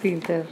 Peter.